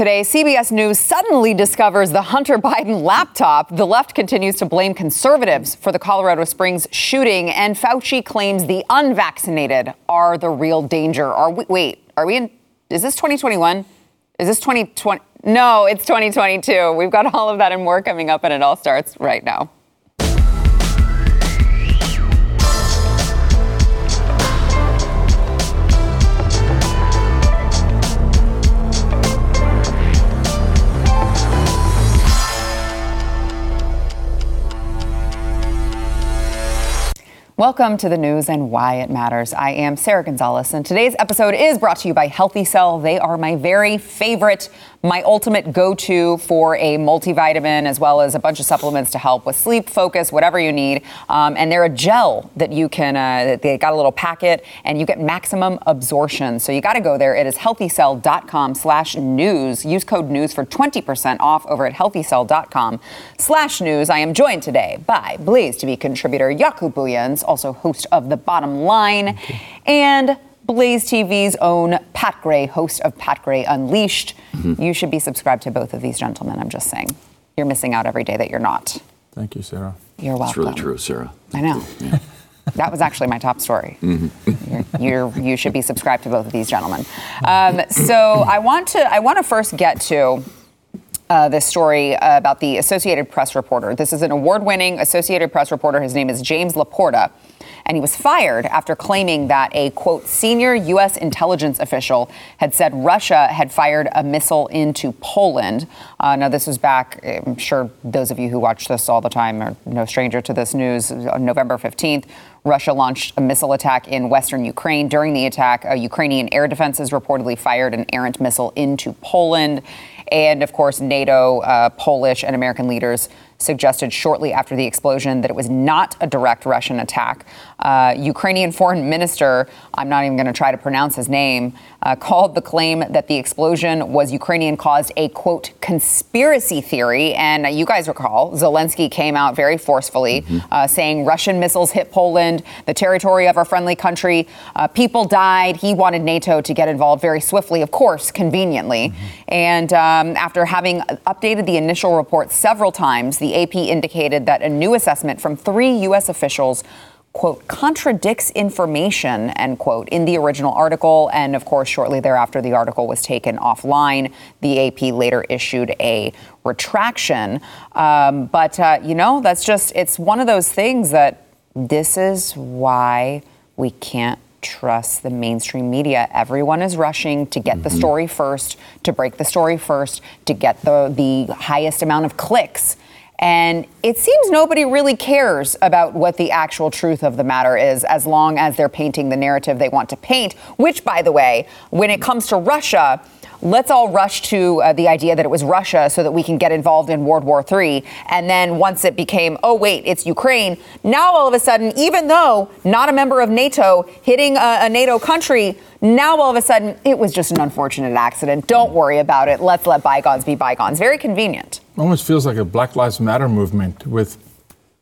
Today, CBS News suddenly discovers the Hunter Biden laptop. The left continues to blame conservatives for the Colorado Springs shooting, and Fauci claims the unvaccinated are the real danger. Are we, wait, are we in, is this 2021? Is this 2020? No, it's 2022. We've got all of that and more coming up, and it all starts right now. Welcome to the news and why it matters. I am Sarah Gonzalez, and today's episode is brought to you by Healthy Cell. They are my very favorite my ultimate go to for a multivitamin, as well as a bunch of supplements to help with sleep, focus, whatever you need. Um, and they're a gel that you can, uh, they got a little packet and you get maximum absorption. So you got to go there. It is healthycell.com slash news. Use code news for 20% off over at healthycell.com slash news. I am joined today by Blaze TV contributor Jaco Booyens, also host of The Bottom Line, and Blaze TV's own Pat Gray, host of Pat Gray Unleashed. Mm-hmm. You should be subscribed to both of these gentlemen. I'm just saying. You're missing out every day that you're not. Thank you, Sarah. You're welcome. It's really true, Sarah. I know. Yeah. that was actually my top story. Mm-hmm. You're, you're, you should be subscribed to both of these gentlemen. Um, so I want to I want to first get to uh, this story uh, about the Associated Press reporter. This is an award-winning Associated Press reporter. His name is James LaPorta and he was fired after claiming that a quote senior U.S. intelligence official had said Russia had fired a missile into Poland. Uh, now, this was back, I'm sure those of you who watch this all the time are no stranger to this news. On November 15th, Russia launched a missile attack in western Ukraine. During the attack, Ukrainian air defenses reportedly fired an errant missile into Poland. And of course, NATO, uh, Polish, and American leaders suggested shortly after the explosion that it was not a direct Russian attack. Uh, Ukrainian foreign minister, I'm not even going to try to pronounce his name, uh, called the claim that the explosion was Ukrainian caused a quote conspiracy theory. And uh, you guys recall, Zelensky came out very forcefully mm-hmm. Uh, saying Russian missiles hit Poland, the territory of our friendly country. Uh, people died. He wanted NATO to get involved very swiftly, of course, conveniently. Mm-hmm. And um, after having updated the initial report several times, the AP indicated that a new assessment from three U.S. officials quote, contradicts information, end quote, in the original article. And of course, shortly thereafter, the article was taken offline. The AP later issued a retraction. Um, but, uh, you know, that's just, it's one of those things that this is why we can't trust the mainstream media. Everyone is rushing to get mm-hmm. the story first, to break the story first, to get the, the highest amount of clicks. And it seems nobody really cares about what the actual truth of the matter is as long as they're painting the narrative they want to paint, which, by the way, when it comes to Russia, let's all rush to uh, the idea that it was Russia so that we can get involved in World War III. And then once it became, oh, wait, it's Ukraine, now all of a sudden, even though not a member of NATO, hitting a, a NATO country, now all of a sudden it was just an unfortunate accident. Don't worry about it. Let's let bygones be bygones. Very convenient almost feels like a Black Lives Matter movement with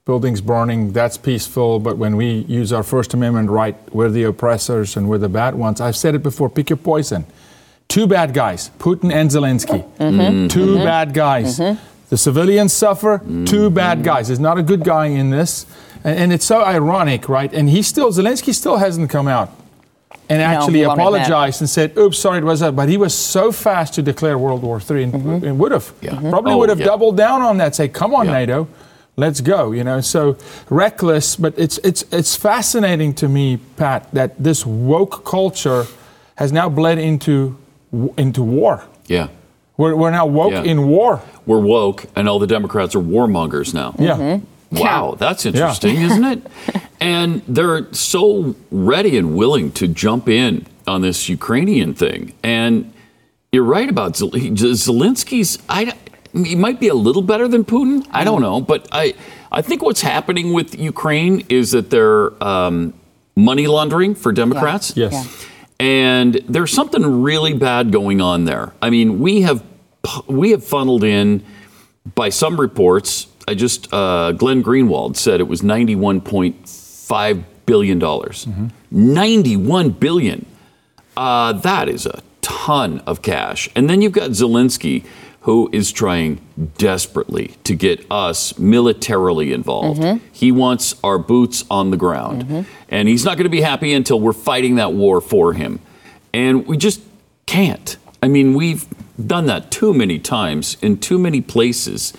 buildings burning, that's peaceful, but when we use our First Amendment right, we're the oppressors and we're the bad ones. I've said it before pick your poison. Two bad guys, Putin and Zelensky. Mm-hmm. 2 mm-hmm. bad guys. Mm-hmm. The civilians suffer, two mm-hmm. bad guys. There's not a good guy in this. And, and it's so ironic, right? And he still, Zelensky still hasn't come out and actually no, apologized and said, "Oops, sorry, it was that." But he was so fast to declare World War III, and, mm-hmm. and would have yeah. mm-hmm. probably oh, would have yeah. doubled down on that. Say, "Come on, yeah. NATO, let's go." You know, so reckless. But it's it's it's fascinating to me, Pat, that this woke culture has now bled into into war. Yeah. We're, we're now woke in war. We're woke, and all the Democrats are warmongers now. Yeah. Mm-hmm. Wow, that's interesting, yeah. isn't it? And they're so ready and willing to jump in on this Ukrainian thing. And you're right about Zelensky's. I, he might be a little better than Putin. I don't know, but I, I think what's happening with Ukraine is that they're um, money laundering for Democrats. Yeah. Yes. Yeah. And there's something really bad going on there. I mean, we have we have funneled in by some reports I just uh, Glenn Greenwald said it was 91.5 billion dollars. Mm-hmm. 91 billion. Uh, that is a ton ton of cash. And then you've got Zelensky, who is trying desperately to get us militarily involved. Mm-hmm. He wants our boots on the ground. Mm-hmm. And he's not going to be happy until we're fighting that war for him. And we just can't. I mean, we've done that too many times in too many places.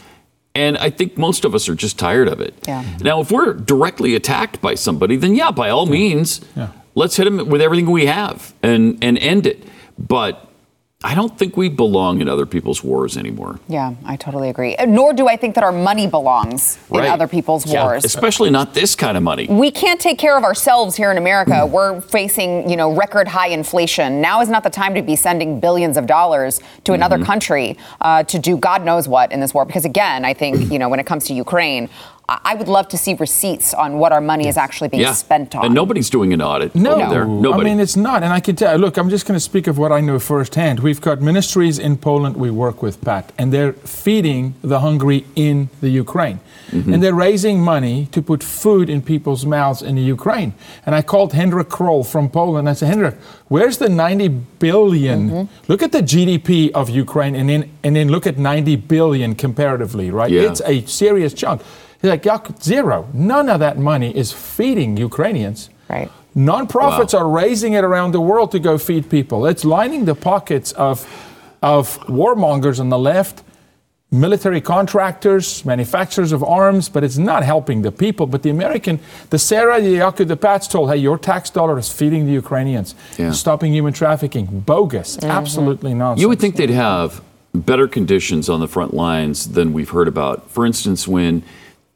And I think most of us are just tired of it. Yeah. Now, if we're directly attacked by somebody, then yeah, by all means, let's hit them with everything we have and, and end it. But I don't think we belong in other people's wars anymore. Yeah, I totally agree. Uh, Nor do I think that our money belongs in other people's Yeah, wars. especially not this kind of money. we can't take care of ourselves here in America. We're facing, you know, record high inflation. Now is not the time to be sending billions of dollars to another Mm-hmm. country uh, to do God knows what in this war. Because again, I think, you know, when it comes to Ukraine, I I would love to see receipts on what our money is actually being Yeah. spent on. And nobody's doing an audit No, over there. Nobody. I mean, it's not. And I can tell, look, I'm just going to speak of what I know firsthand. We've got ministries in Poland we work with, Pat, and they're feeding the hungry in the Ukraine. Mm-hmm. And they're raising money to put food in people's mouths in the Ukraine. And I called Hendrik Kroll from Poland. I said, Hendrik, where's the 90 billion? Mm-hmm. Look at the GDP of Ukraine and then, and then look at 90 billion comparatively, right? Yeah. It's a serious chunk. He's like, "Yeah, zero. None of that money is feeding Ukrainians. Right. Nonprofits Wow. are raising it around the world to go feed people. It's lining the pockets of, of warmongers on the left, military contractors, manufacturers of arms, but it's not helping the people. But the American, the Sarah, the Jaco, the Pats told, hey, your tax dollar is feeding the Ukrainians, Yeah. stopping human trafficking. Bogus. Mm-hmm. Absolutely nonsense. You would think they'd have better conditions on the front lines than we've heard about. For instance, when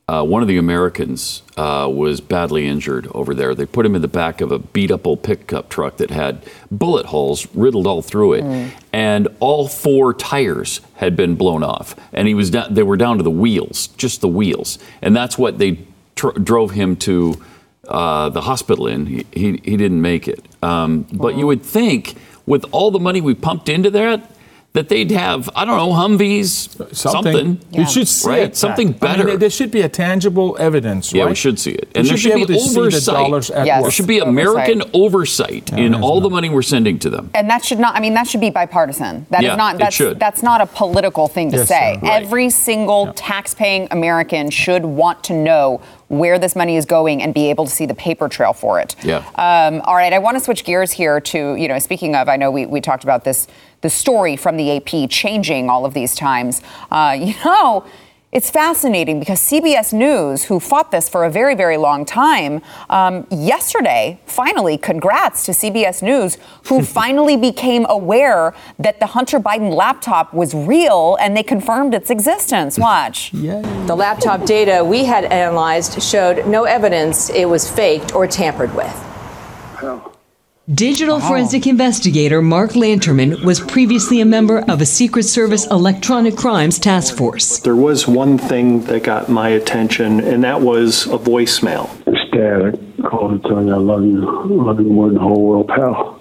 uh, one of the Americans uh, was badly injured over there, they put him in the back of a beat up old pickup truck that had bullet holes riddled all through it, and all four tires had been blown off, and he was down, they were down to the wheels, just the wheels, and that's what they tr- drove him to. Uh, the hospital in. He, he, he didn't make it. Um, but you would think with all the money we pumped into that that they'd have I don't know Humvees something, You should see right? it. Pat. Something I mean, better. there should be a tangible evidence, yeah, right? we should see it, and there should should be be, able to see the oversight. Yes. There should be Oversight. American oversight in there's all the money we're sending to them. And that should not. I mean, that should be bipartisan. That is Yeah, not. it That's should. that's not a political thing to Yes, say. Right. Every single tax-paying American should want to know where this money is going and be able to see the paper trail for it. Yeah. Um, all right. I want to switch gears here to you know. Speaking of, I know we we talked about this the story from the AP changing all of these times. Uh, you know. It's fascinating because CBS News, who fought this for a very, very long time, um, yesterday, finally, congrats to CBS News, who finally became aware that the Hunter Biden laptop was real and they confirmed its existence. Watch. The laptop data we had analyzed showed no evidence it was faked or tampered with. Digital forensic investigator Mark Lanterman was previously a member of a Secret Service electronic crimes task force. There was one thing that got my attention, and that was a voicemail. It's Dad. I called to tell you I love you. Love you more than the whole world, pal.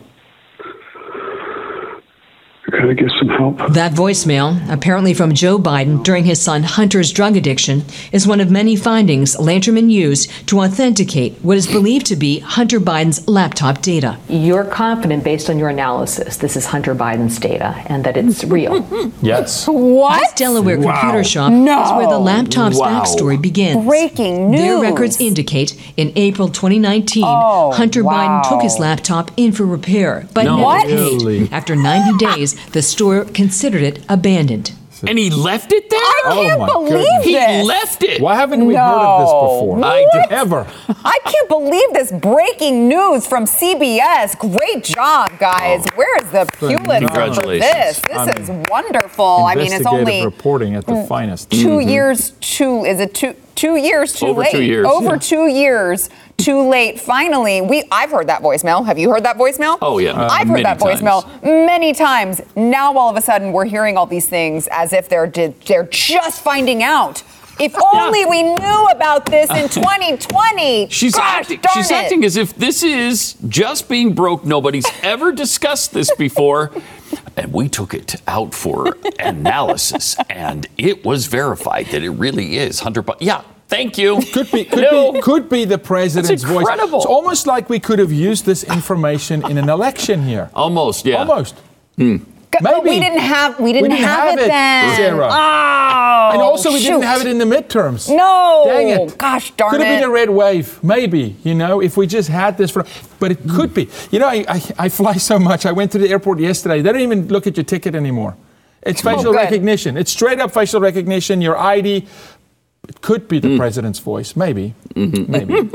Could I get some help? That voicemail, apparently from Joe Biden during his son Hunter's drug addiction, is one of many findings Lanterman used to authenticate what is believed to be Hunter Biden's laptop data. You're confident based on your analysis this is Hunter Biden's data and that it's real. Yes. What? Delaware Wow. Computer Shop No. is where the laptop's Wow. backstory begins. Breaking news. Their records indicate in April 2019, Oh, Hunter Biden took his laptop in for repair, but No. never What? paid. Really? After 90 days, the store considered it abandoned. And he left it there. I oh can't my believe goodness. he left it. Why haven't we heard of this No. before? I What? Ever. I can't believe this breaking news from CBS. Great job, guys. Where is the Pulitzer for this? This I is mean, wonderful. I mean, it's only reporting at the mm. finest. 2 mm-hmm. years too. Is it two? Two years too Over late. two years. Over Yeah. two years too late. Finally, we. I've heard that voicemail. Have you heard that voicemail? Oh, yeah. Uh, I've heard that voicemail many times. Now all of a sudden we're hearing all these things as if they're they're just finding out. If only we knew about this in 2020. She's Gosh, acting. She's it. acting as if this is just being broke. Nobody's ever discussed this before, and we took it out for analysis, and it was verified that it really is Hunter. Biden. Yeah, thank you. Could be, could, No. be, could be the president's voice. incredible. It's almost like we could have used this information in an election here. Almost, yeah. Almost. Hmm. G- But we didn't have we didn't, We didn't have, have it it, then. Sarah. Oh, And also, we didn't have it in the midterms. No. Dang it. Gosh darn it. could have been a red wave, maybe, you know, if we just had this for. But it could be. You know, I, I, I fly so much. I went to the airport yesterday. They don't even look at your ticket anymore. It's oh, facial Oh, recognition. It's straight up facial recognition, your ID. It could be the Mm. president's voice. Maybe. Maybe.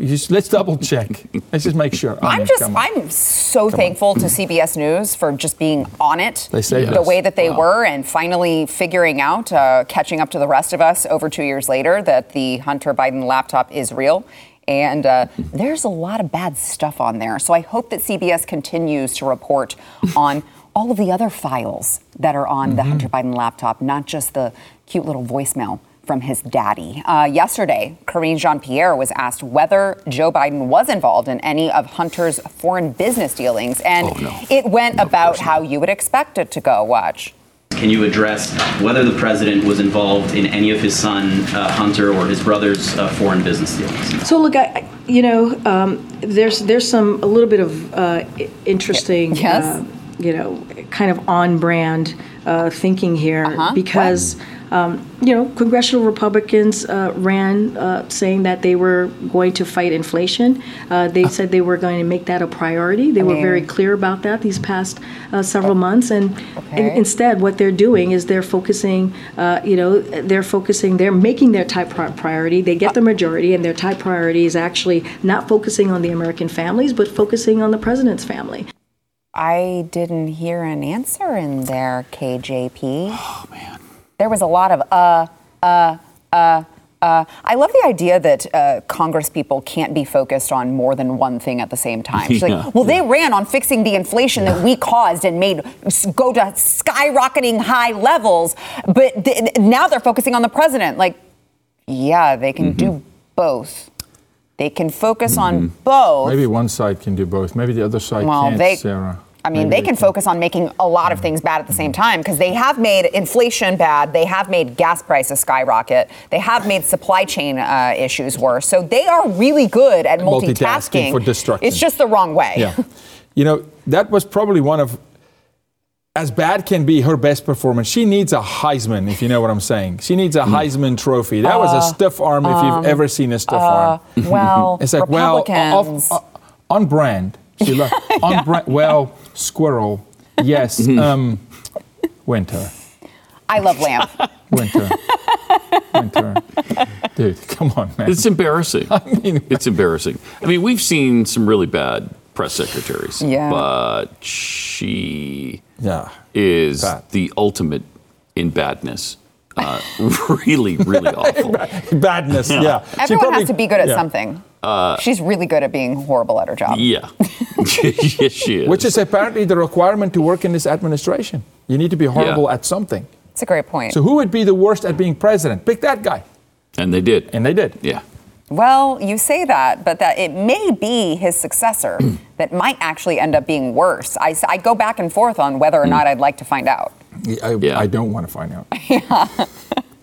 You just, let's double check. Let's just make sure. I I'm just. I'm so thankful to CBS News for just being on it They say the yes. way that they were and finally figuring out, uh, catching up to the rest of us over two years later, that the Hunter Biden laptop is real. And uh, there's a lot of bad stuff on there. So I hope that CBS continues to report on all of the other files that are on the Hunter Biden laptop, not just the cute little voicemail from his daddy. Uh, yesterday, Karine Jean Pierre was asked whether Joe Biden was involved in any of Hunter's foreign business dealings, and Oh, no. it went about how you would expect it to go. Watch. Can you address whether the president was involved in any of his son uh, Hunter or his brother's uh, foreign business dealings? So look, I, I- you know, um, there's there's some a little bit of uh, interesting, Yes. uh, you know, kind of on brand uh, thinking here Uh-huh. because. Um, you know, congressional Republicans uh, ran uh, saying that they were going to fight inflation. Uh, they said they were going to make that a priority. They were mean- very clear about that these past uh, several months. And, and Okay. instead, what they're doing is they're focusing, uh, you know, they're focusing, they're making their top pri- priority. They get the majority, and their top priority is actually not focusing on the American families, but focusing on the president's family. I didn't hear an answer in there, KJP. Oh, man. There was a lot of uh, uh, uh, uh. I love the idea that uh, Congress people can't be focused on more than one thing at the same time. She's Yeah. like, well, they ran on fixing the inflation that we caused and made go to skyrocketing high levels, but th- now they're focusing on the president. Like, yeah, they can do both. They can focus on both. Maybe one side can do both. Maybe the other side Well, can't, they, Sarah. I mean, Maybe they can focus on making a lot of things bad at the same time because they have made inflation bad. They have made gas prices skyrocket. They have made supply chain uh, issues worse. So they are really good at multitasking. Multitasking for destruction. It's just the wrong way. Yeah. you know, that was probably one of, as bad can be, her best performance. She needs a Heisman, if you know what I'm saying. She needs a Hmm. Heisman trophy. That was a stiff arm if um, you've ever seen a stiff arm. Well, It's like, well, off, uh, on brand. She lo- on brand. Well, squirrel. Yes. Um, winter. I love Lamp. Winter. winter. Dude, come on, man. It's embarrassing. I mean- it's embarrassing. I mean, we've seen some really bad press secretaries. Yeah. But she yeah. is Bad. the ultimate in badness. Uh, really, really awful. Badness. Yeah. She Everyone probably- has to be good at yeah. something. Uh, She's really good at being horrible at her job. Yeah. yes, she is. Which is apparently the requirement to work in this administration. You need to be horrible Yeah. at something. It's a great point. So who would be the worst at being president? Pick that guy. and they did. And they did. yeah. Well, you say that, but that it may be his successor that might actually end up being worse. I, I go back and forth on whether or mm. not I'd like to find out. I, Yeah. I don't want to find out.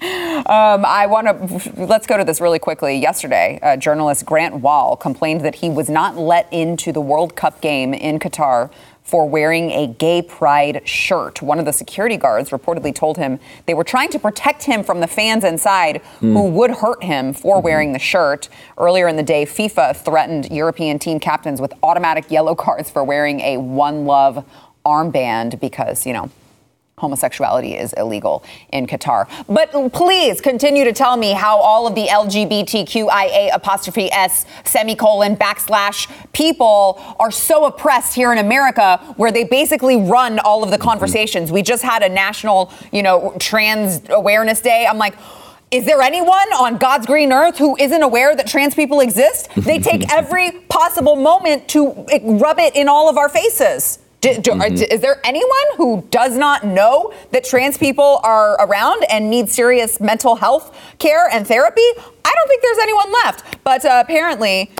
Um, I want to let's go to this really quickly. Yesterday, uh, journalist Grant Wahl complained that he was not let into the World Cup game in Qatar for wearing a gay pride shirt. One of the security guards reportedly told him they were trying to protect him from the fans inside who would hurt him for wearing the shirt. Earlier in the day, FIFA threatened European team captains with automatic yellow cards for wearing a One Love armband because, you know, homosexuality is illegal in Qatar. But please continue to tell me how all of the LGBTQIA apostrophe S semicolon backslash people are so oppressed here in America where they basically run all of the mm-hmm. conversations. We just had a national, you know, trans awareness day. I'm like, is there anyone on God's green earth who isn't aware that trans people exist? They take every possible moment to rub it in all of our faces. Do, do, are- is there anyone who does not know that trans people are around and need serious mental health care and therapy? I don't think there's anyone left. But uh, apparently,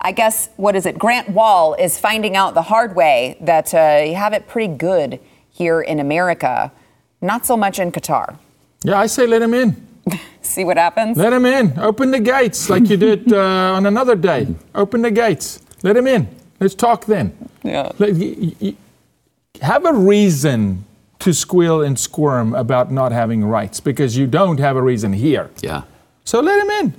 I guess, what is it? Grant Wahl is finding out the hard way that uh, you have it pretty good here in America, not so much in Qatar. Yeah, I say let him in. See what happens? Let him in. Open the gates like you did uh, on another day. Open the gates. Let him in. Let's talk then. Yeah. Let- y- y- y- have a reason to squeal and squirm about not having rights because you don't have a reason here. Yeah. So let him in.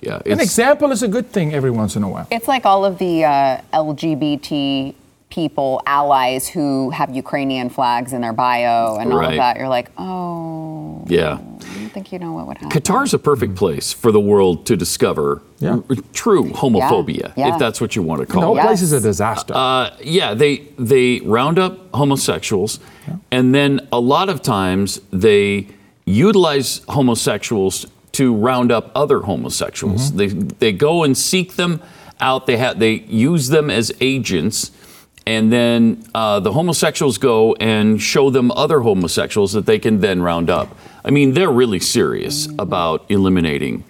Yeah. An example is a good thing every once in a while. It's like all of the uh, LGBT people, allies who have Ukrainian flags in their bio and all of that. You're like, oh, yeah. I don't think you know what would happen. Qatar's a perfect place for the world to discover Yeah. r- true homophobia, Yeah. if that's what you want to The call whole it. place is a disaster. Uh, yeah, they they round up homosexuals, and then a lot of times they utilize homosexuals to round up other homosexuals. Mm-hmm. They they go and seek them out. They have they use them as agents. And then uh, the homosexuals go and show them other homosexuals that they can then round up. I mean, they're really serious about eliminating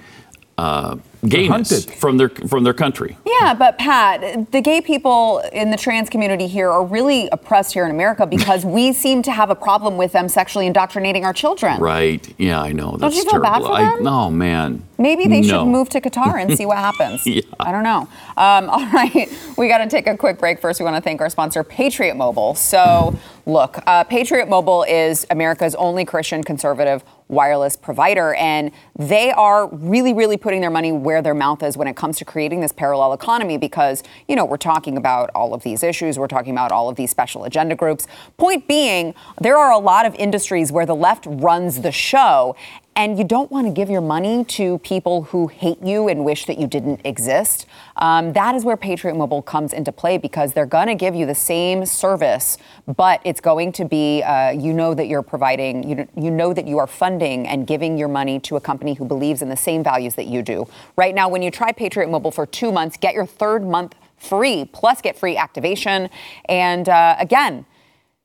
uh, gayness hunted. from their from their country. Yeah, but Pat, the gay people in the trans community here are really oppressed here in America because we seem to have a problem with them sexually indoctrinating our children. Right. Yeah, I know. That's you feel bad terrible. for I, them? no, man. Maybe they No. should move to Qatar and see what happens. Yeah. I don't know. Um, all right, we got to take a quick break. First, we want to thank our sponsor, Patriot Mobile. So, look, uh, Patriot Mobile is America's only Christian conservative wireless provider, and they are really, really putting their money where their mouth is when it comes to creating this parallel economy because, you know, we're talking about all of these issues, we're talking about all of these special agenda groups. Point being, there are a lot of industries where the left runs the show, and you don't want to give your money to people who hate you and wish that you didn't exist. Um, that is where Patriot Mobile comes into play because they're going to give you the same service, but it's going to be, uh, you know, that you're providing, you, you know, that you are funding and giving your money to a company who believes in the same values that you do. Right now, when you try Patriot Mobile for two months, get your third month free, plus get free activation. And uh, again,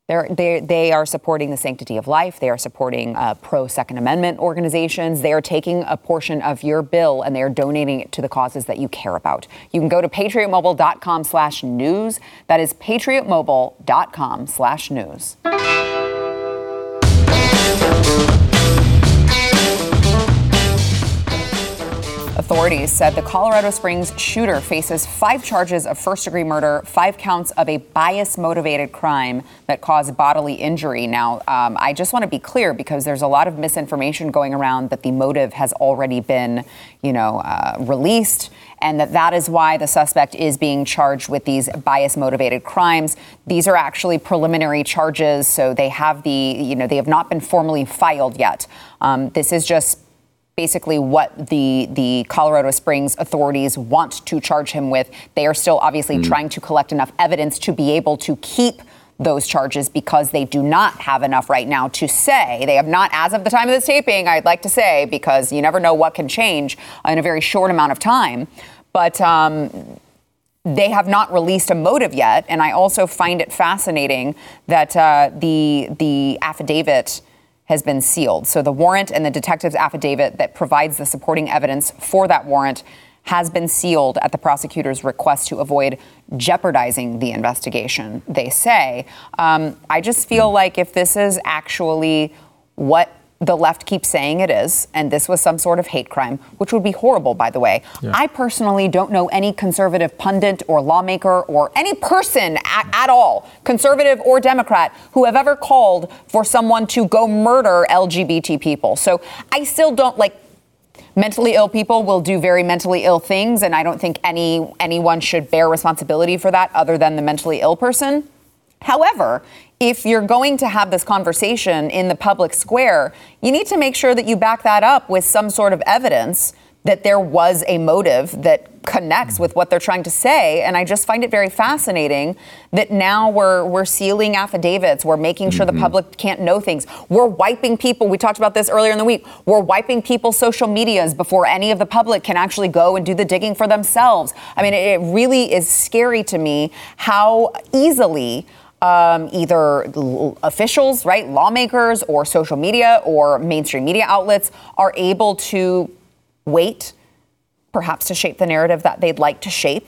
they're, they, they are supporting the sanctity of life. They are supporting uh, pro Second Amendment organizations. They are taking a portion of your bill and they are donating it to the causes that you care about. You can go to patriotmobile.com slash news. That is patriotmobile.com slash news. Authorities said the Colorado Springs shooter faces five charges of first degree murder, five counts of a bias motivated crime that caused bodily injury. Now, um, I just want to be clear because there's a lot of misinformation going around that the motive has already been, you know, uh, released and that that is why the suspect is being charged with these bias motivated crimes. These are actually preliminary charges, so they have the, you know, they have not been formally filed yet. Um, this is just basically what the the Colorado Springs authorities want to charge him with. They are still obviously trying to collect enough evidence to be able to keep those charges because they do not have enough right now to say they have not as of the time of this taping i'd like to say because you never know what can change in a very short amount of time but um, they have not released a motive yet, and I also find it fascinating that uh, the the affidavit has been sealed. So the warrant and the detective's affidavit that provides the supporting evidence for that warrant has been sealed at the prosecutor's request to avoid jeopardizing the investigation. They say. Um, I just feel like if this is actually what the left keeps saying it is, and this was some sort of hate crime, which would be horrible, by the way. I personally don't know any conservative pundit or lawmaker or any person at, at all, conservative or Democrat, who have ever called for someone to go murder LGBT people. So I still don't like. Mentally ill people will do very mentally ill things, and I don't think any anyone should bear responsibility for that other than the mentally ill person. However, if you're going to have this conversation in the public square, you need to make sure that you back that up with some sort of evidence that there was a motive that connects hmm. with what they're trying to say. And I just find it very fascinating that now we're we're sealing affidavits, we're making sure the mm-hmm. public can't know things. We're wiping people. We talked about this earlier in the week. We're wiping people's social medias before any of the public can actually go and do the digging for themselves. I mean, it really is scary to me how easily um, either l- officials, right, lawmakers, or social media or mainstream media outlets are able to wait, perhaps to shape the narrative that they'd like to shape.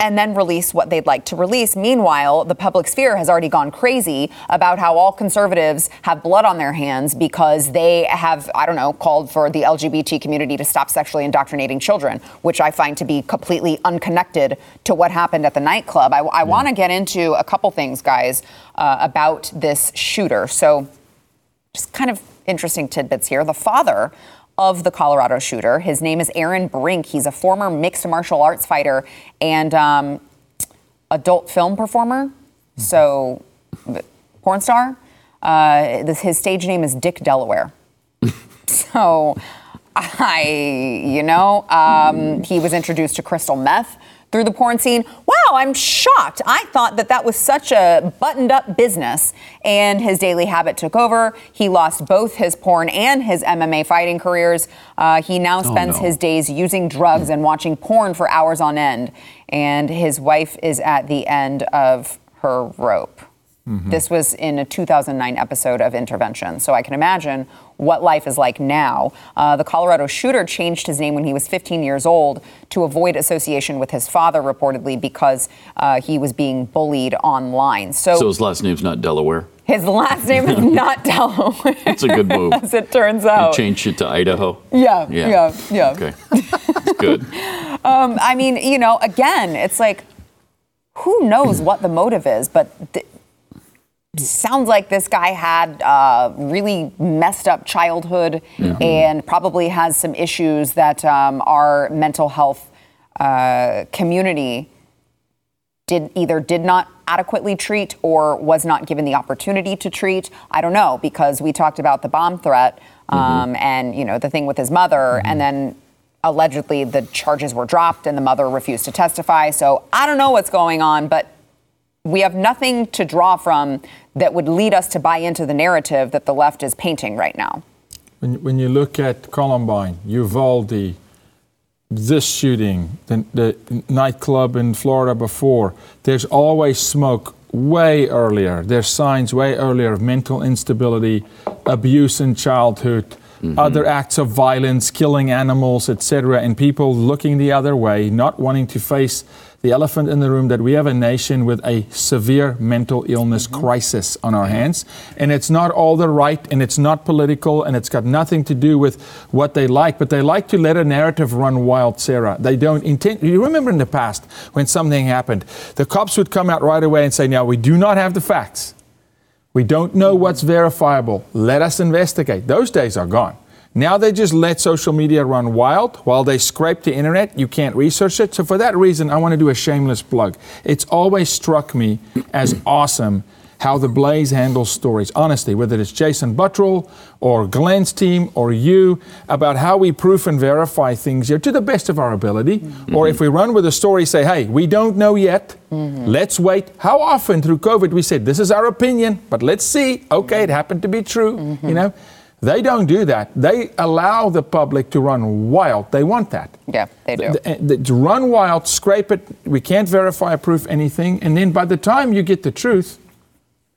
And then release what they'd like to release. Meanwhile, the public sphere has already gone crazy about how all conservatives have blood on their hands because they have, I don't know, called for the LGBT community to stop sexually indoctrinating children, which I find to be completely unconnected to what happened at the nightclub. I, I want to get into a couple things, guys, uh, about this shooter. So, just kind of interesting tidbits here. The father of the Colorado shooter, his name is Aaron Brink. He's a former mixed martial arts fighter and um, adult film performer. So, porn star. Uh, this, his stage name is Dick Delaware. so, I, you know, um, he was introduced to crystal meth through the porn scene. Wow, I'm shocked. I thought that that was such a buttoned up business, and his daily habit took over. He lost both his porn and his MMA fighting careers. Uh, he now spends no. his days using drugs and watching porn for hours on end, and his wife is at the end of her rope. This was in a 2009 episode of Intervention, so I can imagine what life is like now. Uh, the Colorado shooter changed his name when he was 15 years old to avoid association with his father, reportedly because uh, he was being bullied online. So, So his last name's not Delaware. his last name is not Delaware, It's a good move. as it turns You out. changed it to Idaho. Yeah, Yeah. yeah, yeah. Okay. It's good. Um, I mean, you know, again, it's like, who knows what the motive is, but th- sounds like this guy had a really messed up childhood and probably has some issues that um, our mental health uh, community did either did not adequately treat or was not given the opportunity to treat. I don't know because we talked about the bomb threat um, and you know the thing with his mother, and then allegedly the charges were dropped and the mother refused to testify. So I don't know what's going on, but we have nothing to draw from that would lead us to buy into the narrative that the left is painting right now. When, when you look at Columbine, Uvalde, this shooting, the, the nightclub in Florida before, there's always smoke way earlier. There's signs way earlier of mental instability, abuse in childhood, mm-hmm. other acts of violence, killing animals, etc., and people looking the other way, not wanting to face the elephant in the room that we have a nation with a severe mental illness mm-hmm. crisis on our hands. And it's not all the right and it's not political and it's got nothing to do with what they like, but they like to let a narrative run wild, Sarah. They don't intend. You remember in the past when something happened, the cops would come out right away and say, Now, we do not have the facts. We don't know what's verifiable. Let us investigate. Those days are gone. Now they just let social media run wild while they scrape the internet. You can't research it. So, for that reason, I want to do a shameless plug. It's always struck me as awesome how the Blaze handles stories. Honestly, whether it's Jason Buttrill or Glenn's team or you, about how we proof and verify things here to the best of our ability. Mm-hmm. Or if we run with a story, say, hey, we don't know yet. Mm-hmm. Let's wait. How often through COVID we said, this is our opinion, but let's see. Okay, it mm-hmm. happened to be true. You know? They don't do that. They allow the public to run wild. They want that. Yeah, they do. The- the- to run wild, scrape it. We can't verify or proof anything. And then by the time you get the truth,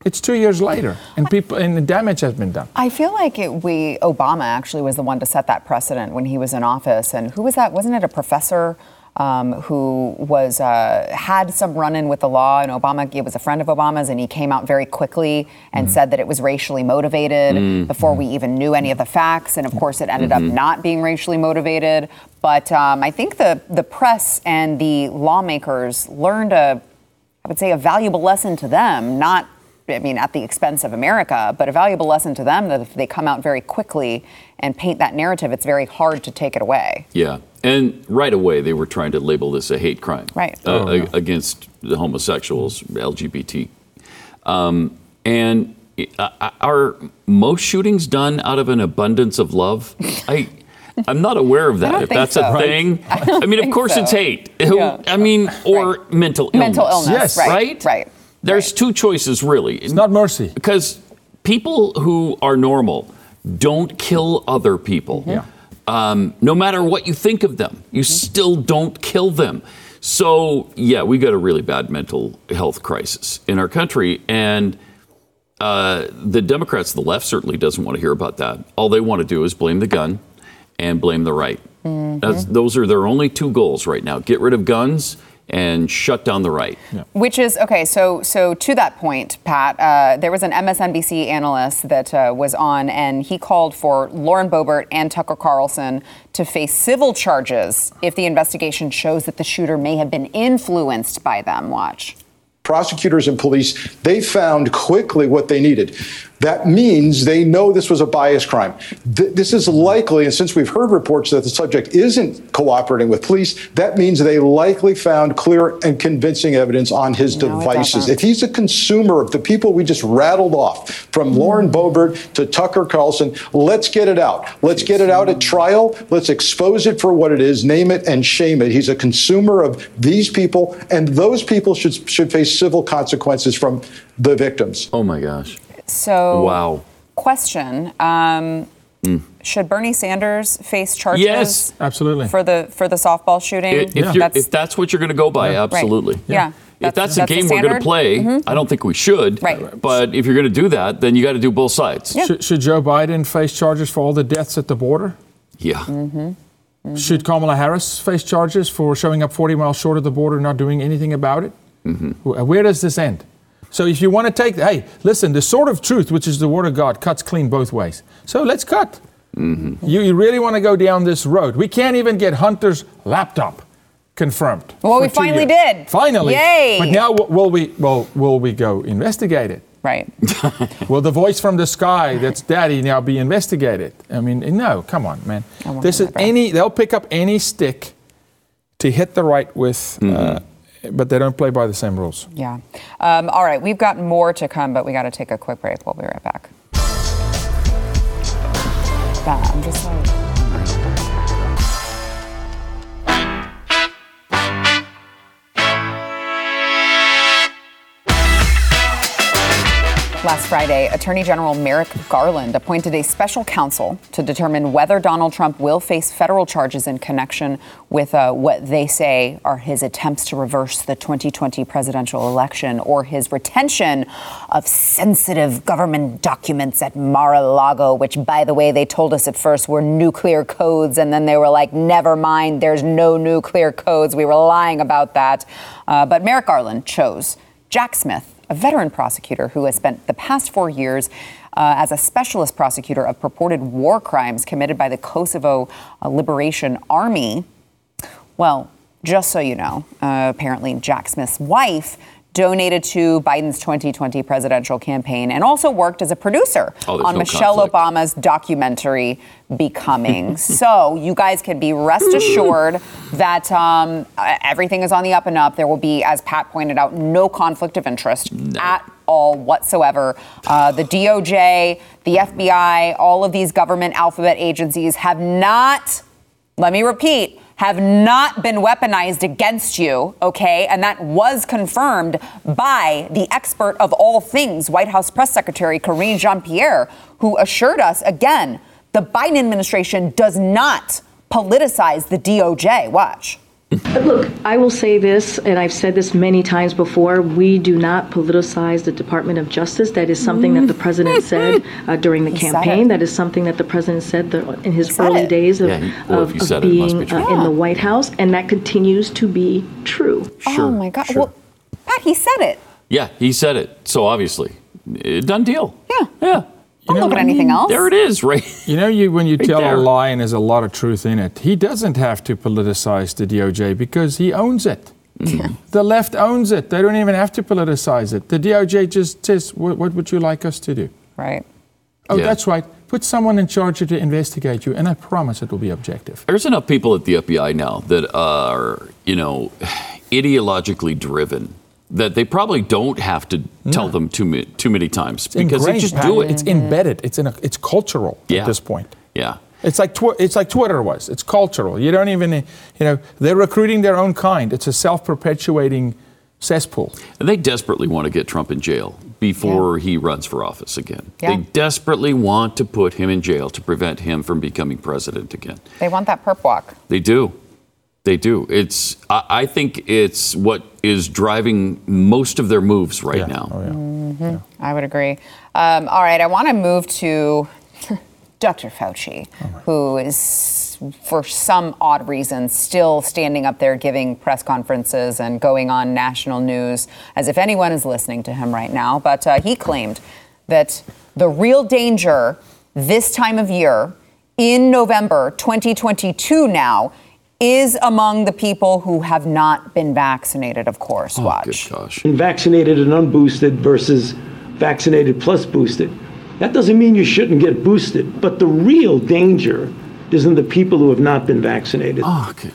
it's two years later, and people and the damage has been done. I feel like it, we Obama actually was the one to set that precedent when he was in office. And who was that? Wasn't it a professor um, who was uh, had some run-in with the law? And Obama, it was a friend of Obama's, and he came out very quickly and said that it was racially motivated before we even knew any of the facts. And of course, it ended up not being racially motivated. But um, I think the the press and the lawmakers learned a I would say a valuable lesson to them, not, I mean, at the expense of America, but a valuable lesson to them that if they come out very quickly and paint that narrative, it's very hard to take it away. Yeah. And right away, they were trying to label this a hate crime Right. uh, Oh, yeah. a- against the homosexuals, LGBT. Um, and uh, are most shootings done out of an abundance of love? I, I'm not aware of that. if that's so. a thing, I I mean, of course, so. it's hate. Yeah. I mean, or mental illness. Mental illness, Yes. right? Right? Right. There's two choices, really. It's not mercy. because people who are normal don't kill other people. Yeah. Um, no matter what you think of them, you still don't kill them. So yeah, we got a really bad mental health crisis in our country, and uh, the Democrats, the left, certainly doesn't want to hear about that. All they want to do is blame the gun and blame the right. That's, those are their only two goals right now: get rid of guns and shut down the right. Which is okay. So, so to that point, Pat, uh, there was an MSNBC analyst that uh, was on, and he called for Lauren Boebert and Tucker Carlson to face civil charges if the investigation shows that the shooter may have been influenced by them. Watch. prosecutors and police, they found quickly what they needed. That means they know this was a bias crime. Th- this is likely, and since we've heard reports that the subject isn't cooperating with police, that means they likely found clear and convincing evidence on his No, devices. If he's a consumer of the people we just rattled off, from Lauren Boebert to Tucker Carlson, let's get it out. Let's get it out at trial. Let's expose it for what it is, name it and shame it. He's a consumer of these people, and those people should should face civil consequences from the victims. Oh my gosh. So, Wow. question: um, Should Bernie Sanders face charges? Yes. Absolutely. For the for the softball shooting. If, if, you're, if that's what you're going to go by, Right. absolutely. Yeah. If That's- that's, the that's the game we're going to standard. play, Mhm. I don't think we should. Right. But if you're going to do that, then you got to do both sides. Should, should Joe Biden face charges for all the deaths at the border? Yeah. Mm-hmm. Should Kamala Harris face charges for showing up 40 miles short of the border and not doing anything about it? Wh- Where does this end? So if you want to take, hey, listen, the sword of truth, which is the word of God, cuts clean both ways. So let's cut. You, you really want to go down this road? We can't even get Hunter's laptop confirmed. Well, we finally years. did. Finally. Yay. But now, will we? Well, will we go investigate it? Right. Will the voice from the sky that's daddy now be investigated? I mean, no, come on, man. This is any, they'll pick up any stick to hit the right with, uh, but they don't play by the same rules. Yeah. Um, all right, we've got more to come, but we got to take a quick break. We'll be right back. That, I'm just like. Last Friday, Attorney General Merrick Garland appointed a special counsel to determine whether Donald Trump will face federal charges in connection with uh, what they say are his attempts to reverse the 2020 presidential election or his retention of sensitive government documents at Mar a Lago, which, by the way, they told us at first were nuclear codes. And then they were like, never mind, there's no nuclear codes. We were lying about that. Uh, but Merrick Garland chose Jack Smith a veteran prosecutor who has spent the past four years uh, as a specialist prosecutor of purported war crimes committed by the Kosovo uh, Liberation Army. Well, just so you know, uh, apparently Jack Smith's wife donated to Biden's 2020 presidential campaign and also worked as a producer Oh, on no Michelle conflict. Obama's documentary Becoming. so you guys can be rest assured that um, everything is on the up and up. There will be, as Pat pointed out, no conflict of interest at all whatsoever. Uh, the DOJ, the FBI, all of these government alphabet agencies have not let me repeat, have not been weaponized against you, okay? And that was confirmed by the expert of all things, White House Press Secretary Karine Jean Pierre, who assured us again the Biden administration does not politicize the DOJ. Watch. But look, I will say this, and I've said this many times before we do not politicize the Department of Justice. That is something that the president said uh, during the He campaign. That is something that the president said the, in his said early it. days of, Yeah, he- of, of said it, it being be uh, in the White House, and that continues to be true. oh my God. Well, Pat, he said it. Yeah, he said it. So obviously, done deal. Yeah. Yeah. Don't look at anything else. There it is, right? You know, you when you Right tell there. a lie and there's a lot of truth in it, he doesn't have to politicize the DOJ because he owns it. Mm-hmm. The left owns it. They don't even have to politicize it. The DOJ just says, what, what would you like us to do? Right. Oh, Yeah. that's right. Put someone in charge to investigate you, and I promise it will be objective. There's enough people at the FBI now that are, you know, ideologically driven that they probably don't have to tell them too, ma- too many times because they just do it. It's embedded. It's in a, It's cultural Yeah. at this point. Yeah. It's like tw- it's like Twitter was. It's cultural. You don't even, you know, they're recruiting their own kind. It's a self-perpetuating cesspool. And they desperately want to get Trump in jail before he runs for office again. Yeah. They desperately want to put him in jail to prevent him from becoming president again. They want that perp walk. They do. They do. It's. I, I think it's what is driving most of their moves right now. Oh, yeah. Mhm. I would agree. Um, all right, I want to move to Dr. Fauci, who is for some odd reason, still standing up there giving press conferences and going on national news as if anyone is listening to him right now. But uh, he claimed that the real danger this time of year in November 2022 now is among the people who have not been vaccinated, of course. Oh, Watch. Vaccinated and unboosted versus vaccinated plus boosted. That doesn't mean you shouldn't get boosted, but the real danger is in the people who have not been vaccinated. Oh, good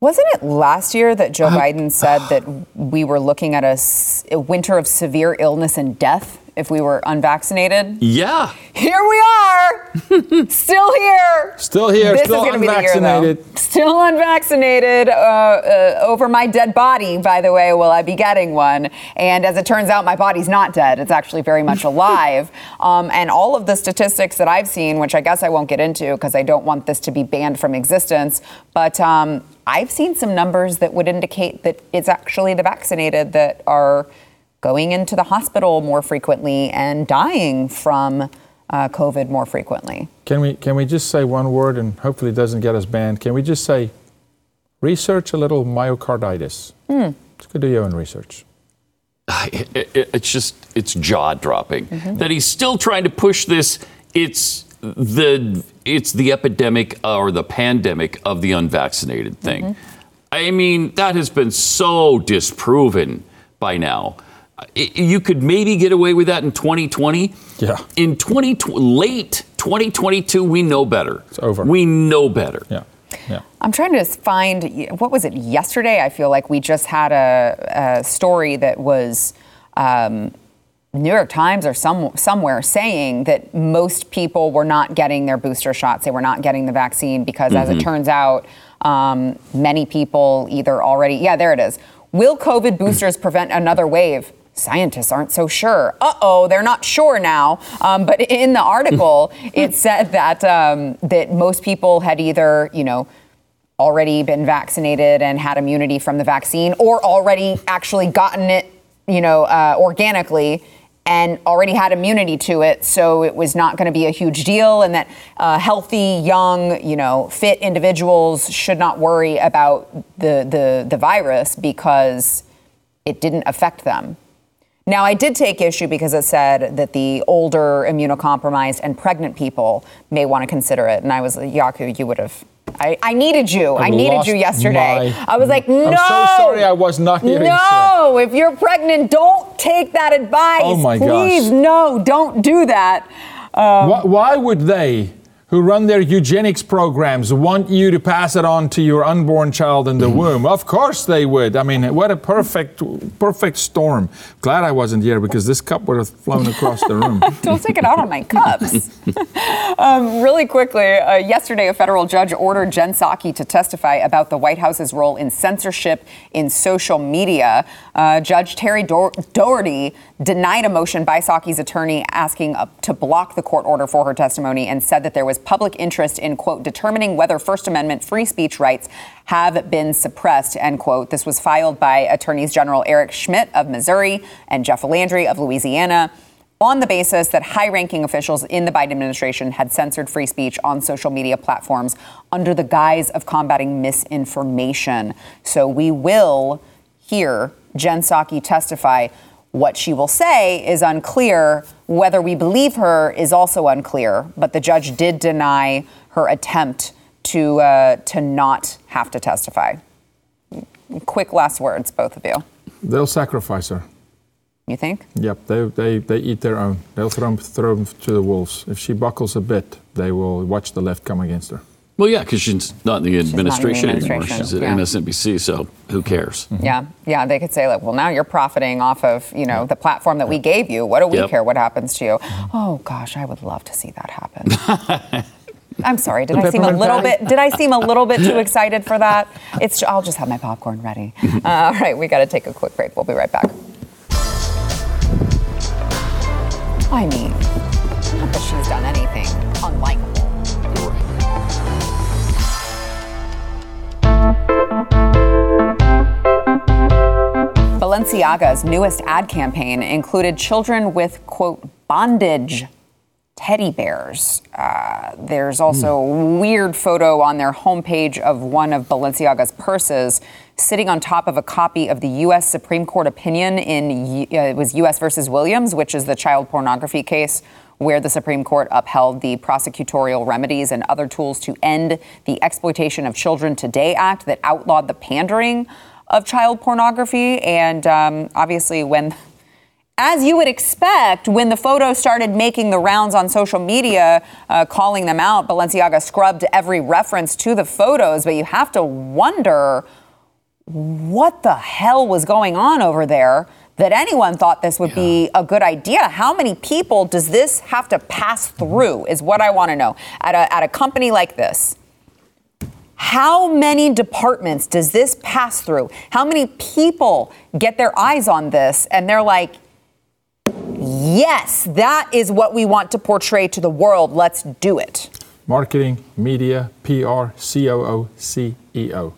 Wasn't it last year that Joe uh-huh. Biden said that we were looking at a, s- a winter of severe illness and death if we were unvaccinated? Yeah. Here we are, still here. Still here, This still is gonna be the year, though. Still unvaccinated. Uh, uh, over my dead body, by the way, will I be getting one? And as it turns out, my body's not dead. It's actually very much alive. um, and all of the statistics that I've seen, which I guess I won't get into because I don't want this to be banned from existence, but um, I've seen some numbers that would indicate that it's actually the vaccinated that are going into the hospital more frequently and dying from uh, COVID more frequently. Can we can we just say one word and hopefully it doesn't get us banned? Can we just say research a little myocarditis? Hmm. Let's go do your own research. It- it- it's just it's jaw dropping Mm-hmm. that he's still trying to push this it's the it's the epidemic or the pandemic of the unvaccinated thing Mm-hmm. i mean that has been so disproven by now I- you could maybe get away with that in 2020 yeah in 20 late 2022 we know better it's over we know better yeah yeah I'm trying to find what was it yesterday? I feel like we just had a, a story that was um, New York Times or some somewhere saying that most people were not getting their booster shots. They were not getting the vaccine because, as it Mhm. turns out, um, many people either already. Yeah, there it is. Will COVID boosters prevent another wave? Scientists aren't so sure. Uh oh, they're not sure now. Um, but in the article, it said that um, that most people had either, you know, already been vaccinated and had immunity from the vaccine, or already actually gotten it, you know, uh, organically and already had immunity to it, so it was not going to be a huge deal, and that uh, healthy, young, you know, fit individuals should not worry about the the the virus because it didn't affect them. Now, I did take issue because it said that the older, immunocompromised, and pregnant people may want to consider it. And I was like, Jaco, you would have. I, I needed you. I I've needed you yesterday. my- I was like, no. I'm so sorry I was not here. No, if you're pregnant, don't take that advice. Oh, my Please, gosh. no, don't do that. Um, why, why would they, who run their eugenics programs, want you to pass it on to your unborn child in the womb? Of course they would. I mean, what a perfect, perfect storm. Glad I wasn't here because this cup would have flown across the room. Don't take it out on my cups. um, really quickly, uh, yesterday, a federal judge ordered Jen Psaki to testify about the White House's role in censorship in social media. Uh, judge Terry Dor- Doughty denied a motion by Psaki's attorney asking uh, to block the court order for her testimony and said that there was public interest in, quote, determining whether First Amendment free speech rights have been suppressed, end quote. This was filed by Attorneys General Eric Schmitt of Missouri and Jeff Landry of Louisiana on the basis that high ranking officials in the Biden administration had censored free speech on social media platforms under the guise of combating misinformation. So we will hear Jen Psaki testify. What she will say is unclear. Whether we believe her is also unclear. But the judge did deny her attempt to uh, to not have to testify. Quick last words, both of you. They'll sacrifice her. You think? Yep, they, they, they eat their own. They'll throw them to the wolves. If she buckles a bit, they will watch the left come against her. Well yeah because she's not in the administration, anymore administration, she's at yeah. msnbc so who cares Yeah, yeah. They could say like, well, now you're profiting off of you know the platform that we gave you. What do we Yep. care what happens to you? Oh gosh, I would love to see that happen. I'm sorry. Did The I seem a little patty? bit? Did I seem a little bit too excited for that? It's. I'll just have my popcorn ready. Uh, all right, we got to take a quick break. We'll be right back. I mean, not that she's done anything unlikable. Balenciaga's newest ad campaign included children with, quote, bondage teddy bears. Uh, there's also a weird photo on their homepage of one of Balenciaga's purses sitting on top of a copy of the U.S. Supreme Court opinion in uh, it was U.S. versus Williams, which is the child pornography case where the Supreme Court upheld the Prosecutorial Remedies and Other Tools to End the Exploitation of Children Today Act that outlawed the pandering of child pornography. And um, obviously, when as you would expect, when the photos started making the rounds on social media, uh, calling them out, Balenciaga scrubbed every reference to the photos. But you have to wonder what the hell was going on over there that anyone thought this would yeah. be a good idea. How many people does this have to pass through, is what I want to know. At a, at a company like this, how many departments does this pass through? How many people get their eyes on this and they're like, yes, that is what we want to portray to the world. Let's do it. Marketing, media, PR, COO, CEO.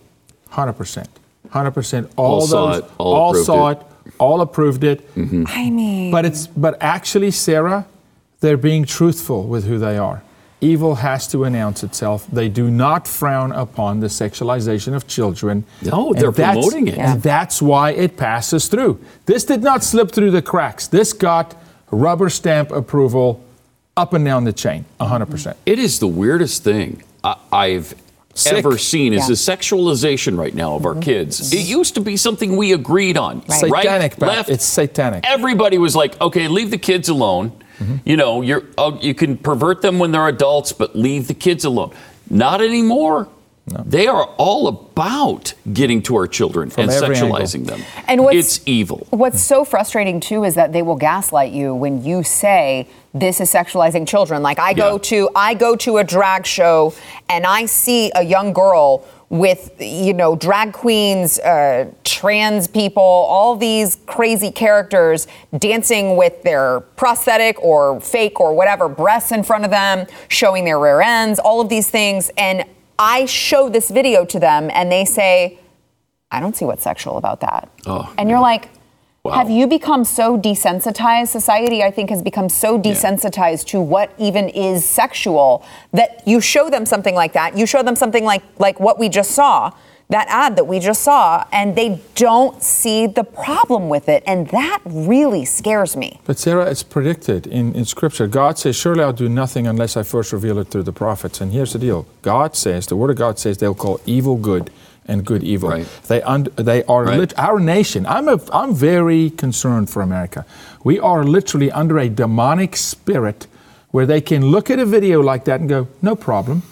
100%. 100%. All, all those, saw it, all, all saw it. it all approved it. Mm-hmm. I mean, but it's but actually, Sarah, they're being truthful with who they are. Evil has to announce itself. They do not frown upon the sexualization of children. No, they're promoting it. And that's why it passes through. This did not slip through the cracks. This got rubber stamp approval up and down the chain, 100%. It is the weirdest thing I've Sick. ever seen is yeah. the sexualization right now of our mm-hmm. kids. It used to be something we agreed on. Right. right? Left. It's satanic. Everybody was like, okay, leave the kids alone. Mm-hmm. You know, you're uh, you can pervert them when they're adults, but leave the kids alone. Not anymore. No. They are all about getting to our children From and sexualizing angle. them. And what's, it's evil. What's so frustrating too is that they will gaslight you when you say this is sexualizing children. Like I go yeah. to I go to a drag show and I see a young girl with you know drag queens, uh, trans people, all these crazy characters dancing with their prosthetic or fake or whatever breasts in front of them, showing their rear ends, all of these things, and I show this video to them and they say, I don't see what's sexual about that. Oh, and you're like, wow. have you become so desensitized? Society, I think, has become so desensitized yeah. to what even is sexual that you show them something like that. You show them something like like what we just saw that ad that we just saw, and they don't see the problem with it. And that really scares me. But Sarah, it's predicted in, in Scripture. God says, Surely I'll do nothing unless I first reveal it through the prophets. And here's the deal God says, the Word of God says, they'll call evil good and good evil. Right. They, un- they are right. lit- our nation. I'm, a, I'm very concerned for America. We are literally under a demonic spirit where they can look at a video like that and go, no problem.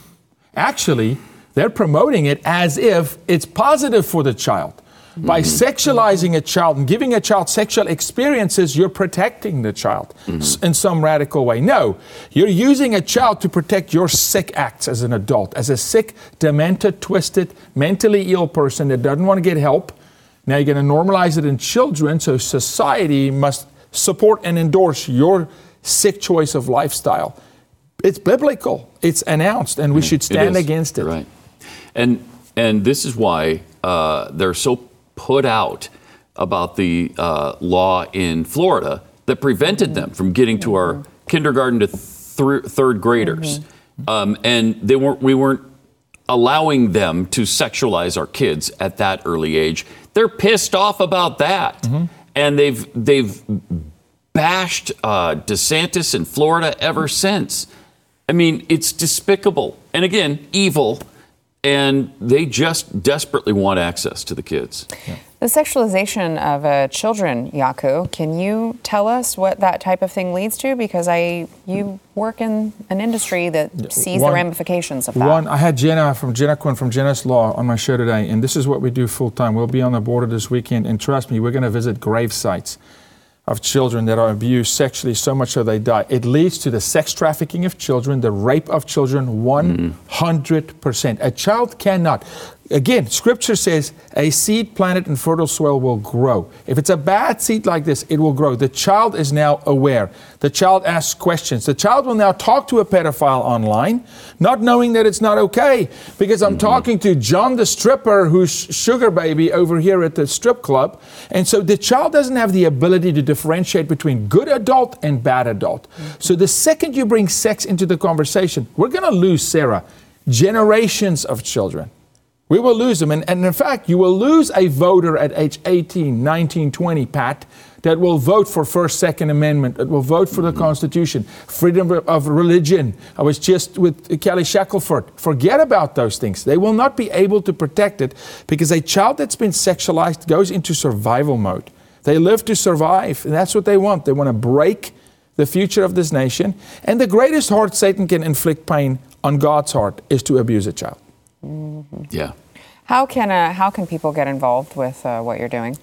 Actually, they're promoting it as if it's positive for the child. Mm-hmm. By sexualizing a child and giving a child sexual experiences, you're protecting the child mm-hmm. in some radical way. No, you're using a child to protect your sick acts as an adult, as a sick, demented, twisted, mentally ill person that doesn't want to get help. Now you're going to normalize it in children, so society must support and endorse your sick choice of lifestyle. It's biblical, it's announced, and we mm-hmm. should stand it against it. Right. And and this is why uh, they're so put out about the uh, law in Florida that prevented them from getting to our kindergarten to th- third graders, um, and they weren't. We weren't allowing them to sexualize our kids at that early age. They're pissed off about that, and they've they've bashed uh, DeSantis in Florida ever since. I mean, it's despicable, and again, evil and they just desperately want access to the kids. Yeah. The sexualization of uh, children, Jaco, can you tell us what that type of thing leads to? Because I, you work in an industry that sees one, the ramifications of that. One, I had Jenna from Jenna Quinn from Jenna's Law on my show today, and this is what we do full time. We'll be on the border this weekend, and trust me, we're going to visit grave sites of children that are abused sexually so much so they die. It leads to the sex trafficking of children, the rape of children 100%. A child cannot. Again, scripture says a seed planted in fertile soil will grow. If it's a bad seed like this, it will grow. The child is now aware. The child asks questions. The child will now talk to a pedophile online, not knowing that it's not okay. Because I'm mm-hmm. talking to John the stripper, who's sugar baby over here at the strip club. And so the child doesn't have the ability to differentiate between good adult and bad adult. Mm-hmm. So the second you bring sex into the conversation, we're going to lose, Sarah, generations of children. We will lose them. And, and in fact, you will lose a voter at age 18, 19, 20, Pat, that will vote for First, Second Amendment, that will vote for the Constitution, freedom of religion. I was just with Kelly Shackelford. Forget about those things. They will not be able to protect it because a child that's been sexualized goes into survival mode. They live to survive, and that's what they want. They want to break the future of this nation. And the greatest heart Satan can inflict pain on God's heart is to abuse a child. Yeah. How can uh, how can people get involved with uh, what you're doing?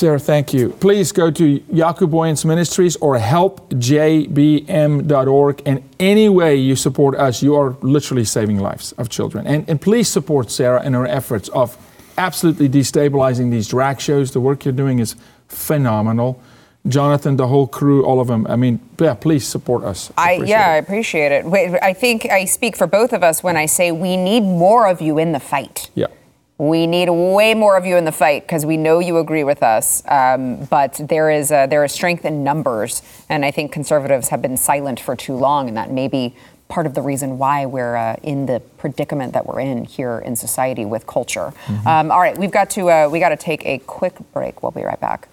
Sarah, thank you. Please go to Jaco Booyens Ministries or helpjbm.org. And any way you support us, you are literally saving lives of children. And, and please support Sarah in her efforts of absolutely destabilizing these drag shows. The work you're doing is phenomenal. Jonathan, the whole crew, all of them. I mean, yeah, please support us. I Appreciate yeah, I it. appreciate it. Wait, I think I speak for both of us when I say we need more of you in the fight. Yeah. We need way more of you in the fight because we know you agree with us. Um, but there is uh, there is strength in numbers, and I think conservatives have been silent for too long, and that may be part of the reason why we're uh, in the predicament that we're in here in society with culture. Mm-hmm. Um, all right, we've got to uh, we got to take a quick break. We'll be right back.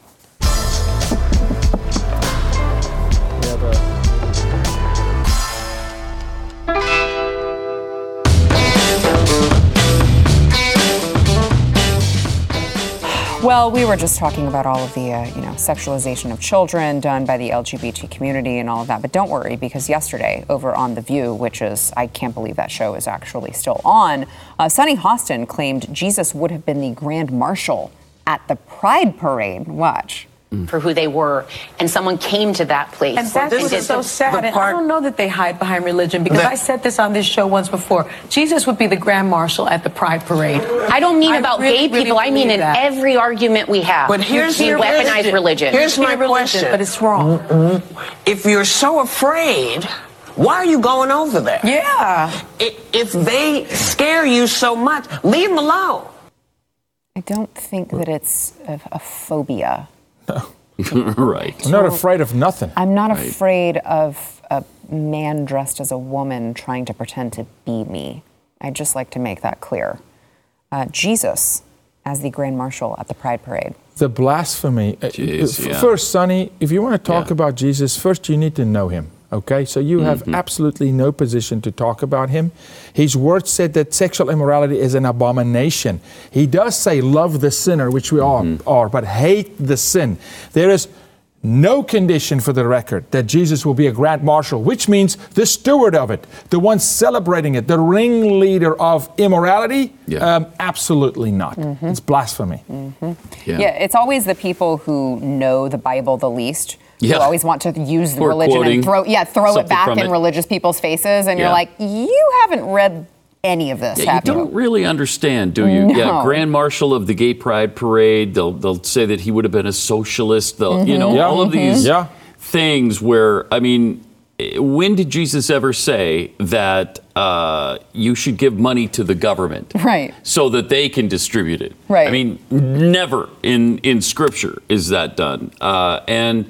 Well, we were just talking about all of the, uh, you know, sexualization of children done by the LGBT community and all of that. But don't worry, because yesterday over on The View, which is, I can't believe that show is actually still on, uh, Sunny Hostin claimed Jesus would have been the grand marshal at the Pride Parade. Watch. For who they were, and someone came to that place. And that's and what's did so the- sad. the And I don't know that they hide behind religion because That- I said this on this show once before. Jesus would be the grand marshal at the Pride Parade. I don't mean I about really, gay people. really I mean believe in that. every argument we have. But here's we here's- weaponize religion. Here's my religion, question. but it's wrong. Mm-hmm. If you're so afraid, why are you going over there? Yeah. If they scare you so much, leave them alone. I don't think that it's a, a phobia. right. I'm not afraid of nothing. I'm not Right. afraid of a man dressed as a woman trying to pretend to be me. I'd just like to make that clear. Uh, Jesus as the Grand Marshal at the Pride Parade. The blasphemy. Uh, Jeez, f- yeah. First, Sunny, if you want to talk about Jesus, first you need to know him. Okay, so you have Mm-hmm. absolutely no position to talk about him. His word said that sexual immorality is an abomination. He does say, Love the sinner, which we all Mm-hmm. are, but hate the sin. There is no condition for the record that Jesus will be a grand marshal, which means the steward of it, the one celebrating it, the ringleader of immorality. Um, absolutely not. It's blasphemy. Yeah. it's always the people who know the Bible the least. Yeah. Who always want to use the religion quoting and throw yeah throw it back in it. religious people's faces, and you're like, you haven't read any of this, Yeah, you have you? don't really understand, do you? Yeah, Grand Marshal of the Gay Pride Parade. They'll they'll say that he would have been a socialist. They'll, you Mhm. know, Yeah. all of Mhm. these Yeah. things where I mean, when did Jesus ever say that uh, you should give money to the government? Right. so that they can distribute it. Right. I mean, never in in Scripture is that done. Uh, and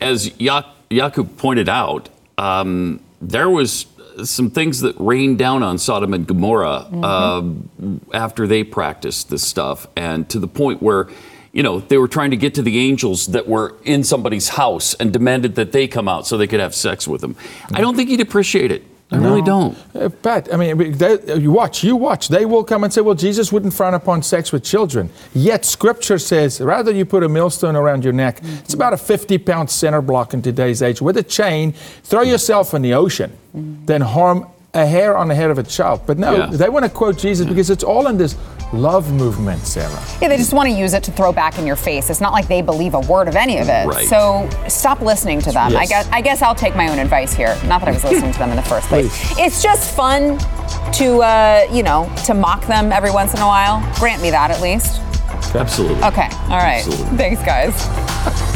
as Ya- Jacob pointed out, um, there was some things that rained down on Sodom and Gomorrah um, after they practiced this stuff, and to the point where. You know, they were trying to get to the angels that were in somebody's house and demanded that they come out so they could have sex with them. I don't think he'd appreciate it. I really don't. Uh, Pat, I mean, they, you watch, you watch. They will come and say, well, Jesus wouldn't frown upon sex with children. Yet Scripture says, rather you put a millstone around your neck, it's about a 50 pound center block in today's age, with a chain, throw yourself in the ocean, then harm a hair on the head of a child. But no, Yeah. they want to quote Jesus because it's all in this love movement, Sarah. Yeah, they just want to use it to throw back in your face. It's not like they believe a word of any of it. Right. So stop listening to them. I guess I guess I'll take my own advice here. Not that I was listening to them in the first place. It's just fun to, uh, you know, to mock them every once in a while? Grant me that at least. Absolutely. Okay. All right. Absolutely. Thanks, guys.